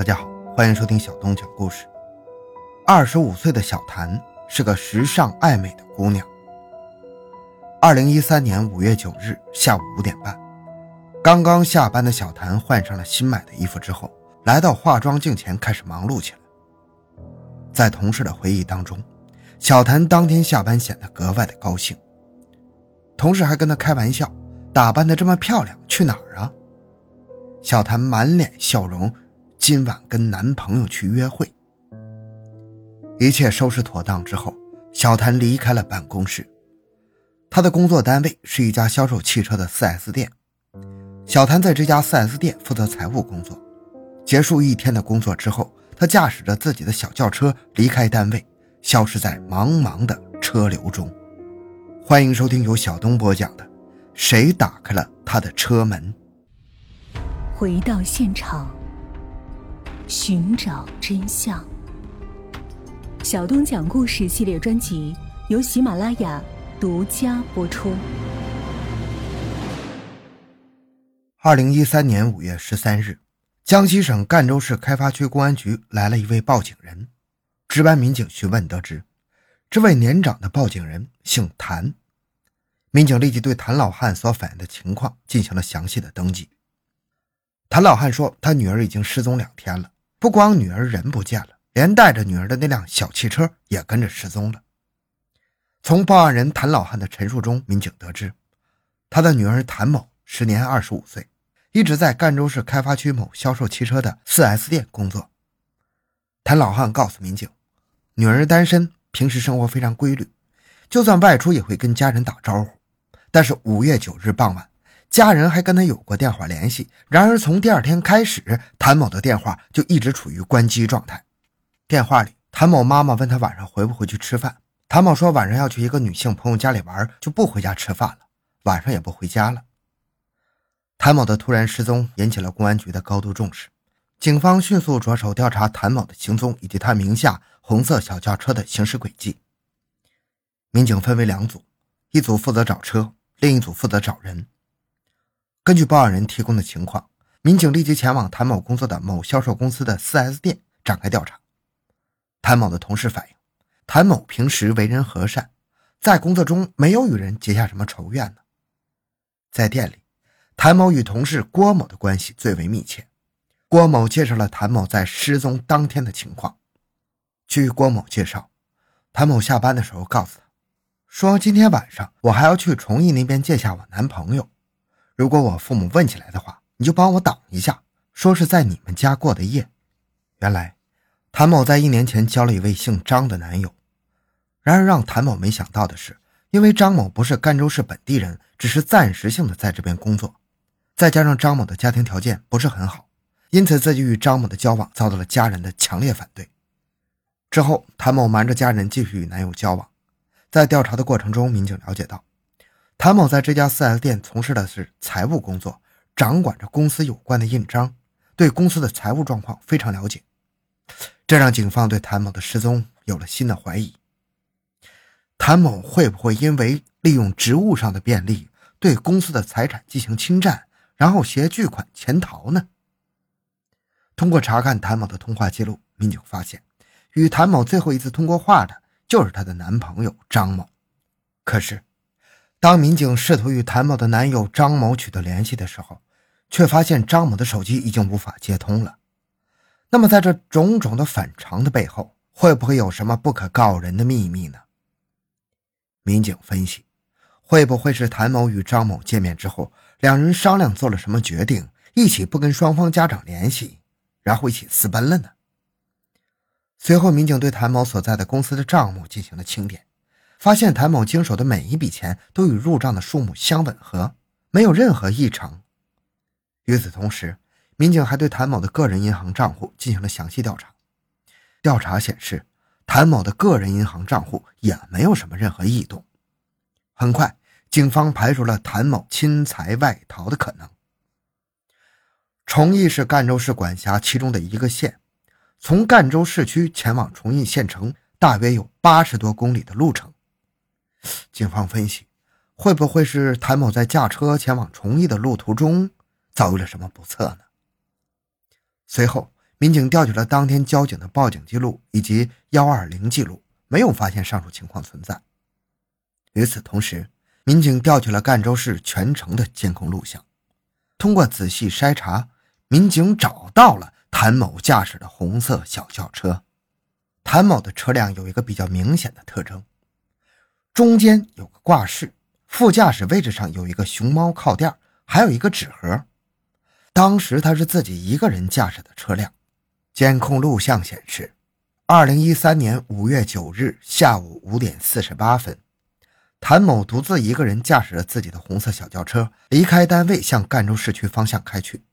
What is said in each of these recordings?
大家好，欢迎收听小东讲故事。二十五岁的小谭是个时尚爱美的姑娘。二零一三年五月九日下午五点半，刚刚下班的小谭换上了新买的衣服之后，来到化妆镜前开始忙碌起来。在同事的回忆当中，小谭当天下班显得格外的高兴。同事还跟他开玩笑：“打扮的这么漂亮，去哪儿啊？”小谭满脸笑容，今晚跟男朋友去约会。一切收拾妥当之后，小谭离开了办公室。他的工作单位是一家销售汽车的 4S 店。小谭在这家 4S 店负责财务工作。结束一天的工作之后，他驾驶着自己的小轿车离开单位，消失在茫茫的车流中。欢迎收听由小东播讲的《谁打开了他的车门》。回到现场，寻找真相。小东讲故事系列专辑由喜马拉雅独家播出。二零一三年五月十三日，江西省赣州市开发区公安局来了一位报警人。值班民警询问得知，这位年长的报警人姓谭。民警立即对谭老汉所反映的情况进行了详细的登记。谭老汉说，他女儿已经失踪两天了，不光女儿人不见了，连带着女儿的那辆小汽车也跟着失踪了。从报案人谭老汉的陈述中，民警得知，他的女儿谭某时年二十五岁。一直在赣州市开发区某销售汽车的 4S 店工作。谭老汉告诉民警，女儿单身，平时生活非常规律，就算外出也会跟家人打招呼。但是五月九日傍晚，家人还跟他有过电话联系。然而从第二天开始，谭某的电话就一直处于关机状态。电话里，谭某妈妈问他晚上回不回去吃饭，谭某说晚上要去一个女性朋友家里玩，就不回家吃饭了，晚上也不回家了。谭某的突然失踪引起了公安局的高度重视，警方迅速着手调查谭某的行踪以及他名下红色小轿车的行驶轨迹。民警分为两组，一组负责找车，另一组负责找人。根据报案人提供的情况，民警立即前往谭某工作的某销售公司的 4S 店展开调查。谭某的同事反映，谭某平时为人和善，在工作中没有与人结下什么仇怨呢，在店里。谭某与同事郭某的关系最为密切。郭某介绍了谭某在失踪当天的情况。据郭某介绍，谭某下班的时候告诉他，说今天晚上我还要去崇义那边见下我男朋友。如果我父母问起来的话，你就帮我挡一下，说是在你们家过的夜。原来，谭某在一年前交了一位姓张的男友。然而让谭某没想到的是，因为张某不是赣州市本地人，只是暂时性的在这边工作。再加上张某的家庭条件不是很好，因此自己与张某的交往遭到了家人的强烈反对。之后，谭某瞒着家人继续与男友交往。在调查的过程中，民警了解到，谭某在这家 4S 店从事的是财务工作，掌管着公司有关的印章，对公司的财务状况非常了解。这让警方对谭某的失踪有了新的怀疑。谭某会不会因为利用职务上的便利，对公司的财产进行侵占？然后携巨款潜逃呢？通过查看谭某的通话记录，民警发现，与谭某最后一次通过话的就是她的男朋友张某。可是，当民警试图与谭某的男友张某取得联系的时候，却发现张某的手机已经无法接通了。那么，在这种种的反常的背后，会不会有什么不可告人的秘密呢？民警分析，会不会是谭某与张某见面之后？两人商量做了什么决定，一起不跟双方家长联系，然后一起私奔了呢？随后，民警对谭某所在的公司的账目进行了清点，发现谭某经手的每一笔钱都与入账的数目相吻合，没有任何异常。与此同时，民警还对谭某的个人银行账户进行了详细调查。调查显示，谭某的个人银行账户也没有什么任何异动。很快。警方排除了谭某侵财外逃的可能。崇义是赣州市管辖其中的一个县，从赣州市区前往崇义县城大约有八十多公里的路程。警方分析，会不会是谭某在驾车前往崇义的路途中遭遇了什么不测呢？随后，民警调取了当天交警的报警记录以及幺二零记录，没有发现上述情况存在。与此同时，民警调取了赣州市全城的监控录像，通过仔细筛查，民警找到了谭某驾驶的红色小轿车。谭某的车辆有一个比较明显的特征：中间有个挂饰，副驾驶位置上有一个熊猫靠垫，还有一个纸盒。当时他是自己一个人驾驶的车辆。监控录像显示，二零一三年五月九日下午五点四十八分，谭某独自一个人驾驶着自己的红色小轿车离开单位，向赣州市区方向开去。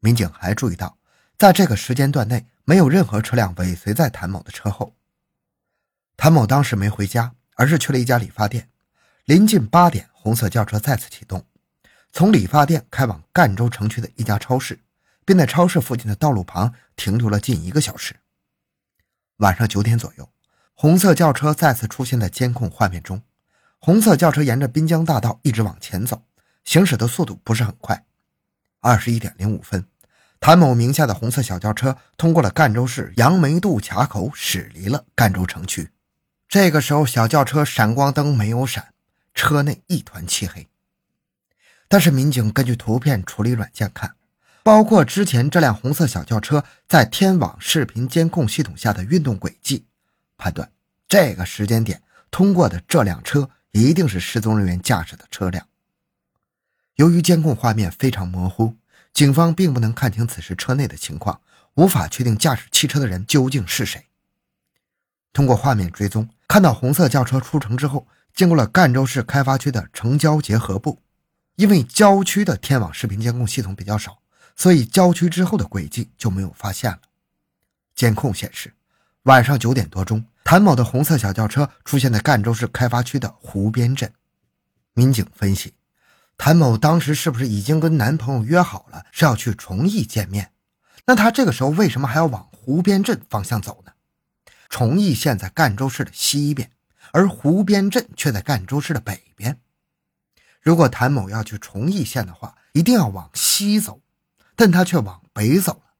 民警还注意到，在这个时间段内，没有任何车辆尾随在谭某的车后。谭某当时没回家，而是去了一家理发店。临近八点，红色轿车再次启动，从理发店开往赣州城区的一家超市。并在超市附近的道路旁停留了近一个小时。晚上九点左右，红色轿车再次出现在监控画面中。红色轿车沿着滨江大道一直往前走，行驶的速度不是很快。二十一点零五分，谭某名下的红色小轿车通过了赣州市杨梅渡卡口，驶离了赣州城区。这个时候，小轿车闪光灯没有闪，车内一团漆黑。但是，民警根据图片处理软件看。包括之前这辆红色小轿车在天网视频监控系统下的运动轨迹，判断这个时间点通过的这辆车一定是失踪人员驾驶的车辆。由于监控画面非常模糊，警方并不能看清此时车内的情况，无法确定驾驶汽车的人究竟是谁。通过画面追踪，看到红色轿车出城之后，经过了赣州市开发区的城郊结合部，因为郊区的天网视频监控系统比较少。所以郊区之后的轨迹就没有发现了。监控显示，晚上九点多钟，谭某的红色小轿车出现在赣州市开发区的湖边镇。民警分析，谭某当时是不是已经跟男朋友约好了是要去崇义见面？那他这个时候为什么还要往湖边镇方向走呢？崇义县在赣州市的西边，而湖边镇却在赣州市的北边。如果谭某要去崇义县的话，一定要往西走。但他却往北走了，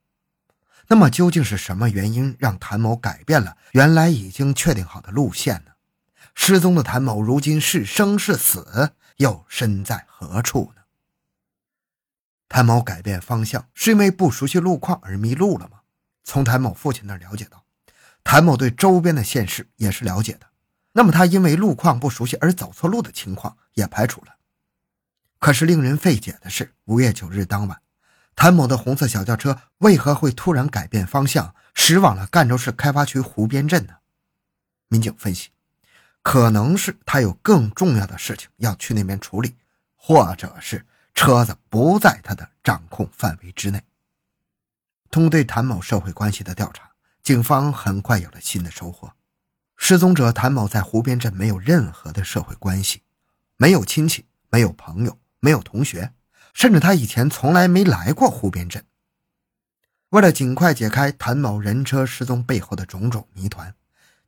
那么究竟是什么原因让谭某改变了原来已经确定好的路线呢？失踪的谭某如今是生是死，又身在何处呢？谭某改变方向是因为不熟悉路况而迷路了吗？从谭某父亲那了解到，谭某对周边的县市也是了解的，那么他因为路况不熟悉而走错路的情况也排除了。可是令人费解的是，五月九日当晚。谭某的红色小轿车为何会突然改变方向，驶往了赣州市开发区湖边镇呢？民警分析，可能是他有更重要的事情要去那边处理，或者是车子不在他的掌控范围之内。通过对谭某社会关系的调查，警方很快有了新的收获：失踪者谭某在湖边镇没有任何的社会关系，没有亲戚，没有朋友，没有同学。甚至他以前从来没来过湖边镇。为了尽快解开谭某人车失踪背后的种种谜团，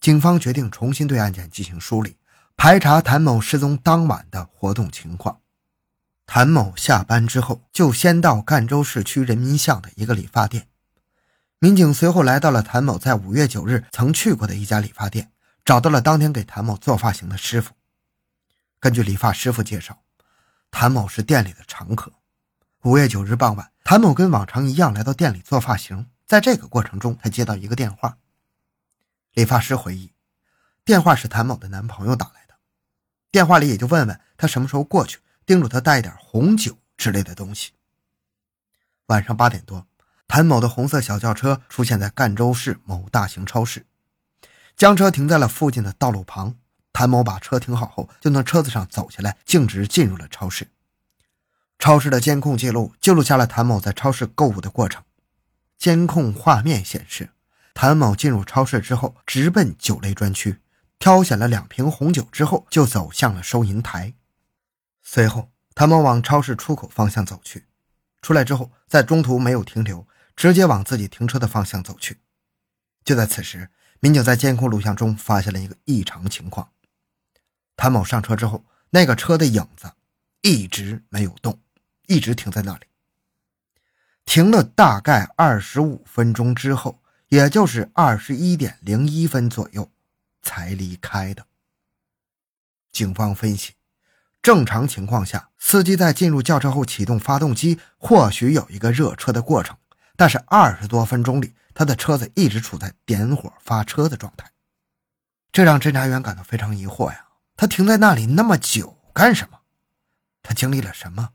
警方决定重新对案件进行梳理，排查谭某失踪当晚的活动情况。谭某下班之后，就先到赣州市区人民巷的一个理发店。民警随后来到了谭某在五月九日曾去过的一家理发店，找到了当天给谭某做发型的师傅。根据理发师傅介绍。谭某是店里的常客。五月九日傍晚，谭某跟往常一样来到店里做发型。在这个过程中，他接到一个电话。理发师回忆，电话是谭某的男朋友打来的。电话里也就问问他什么时候过去，叮嘱他带一点红酒之类的东西。晚上八点多，谭某的红色小轿车出现在赣州市某大型超市，将车停在了附近的道路旁。谭某把车停好后，就从车子上走下来，径直进入了超市。超市的监控记录记录下了谭某在超市购物的过程。监控画面显示，谭某进入超市之后，直奔酒类专区，挑选了两瓶红酒之后，就走向了收银台。随后，谭某往超市出口方向走去，出来之后，在中途没有停留，直接往自己停车的方向走去。就在此时，民警在监控录像中发现了一个异常情况。谭某上车之后，那个车的影子一直没有动，一直停在那里。停了大概二十五分钟之后，也就是二十一点零一分左右，才离开的。警方分析，正常情况下，司机在进入轿车后启动发动机，或许有一个热车的过程，但是二十多分钟里，他的车子一直处在点火发车的状态，这让侦查员感到非常疑惑呀。他停在那里那么久干什么？他经历了什么？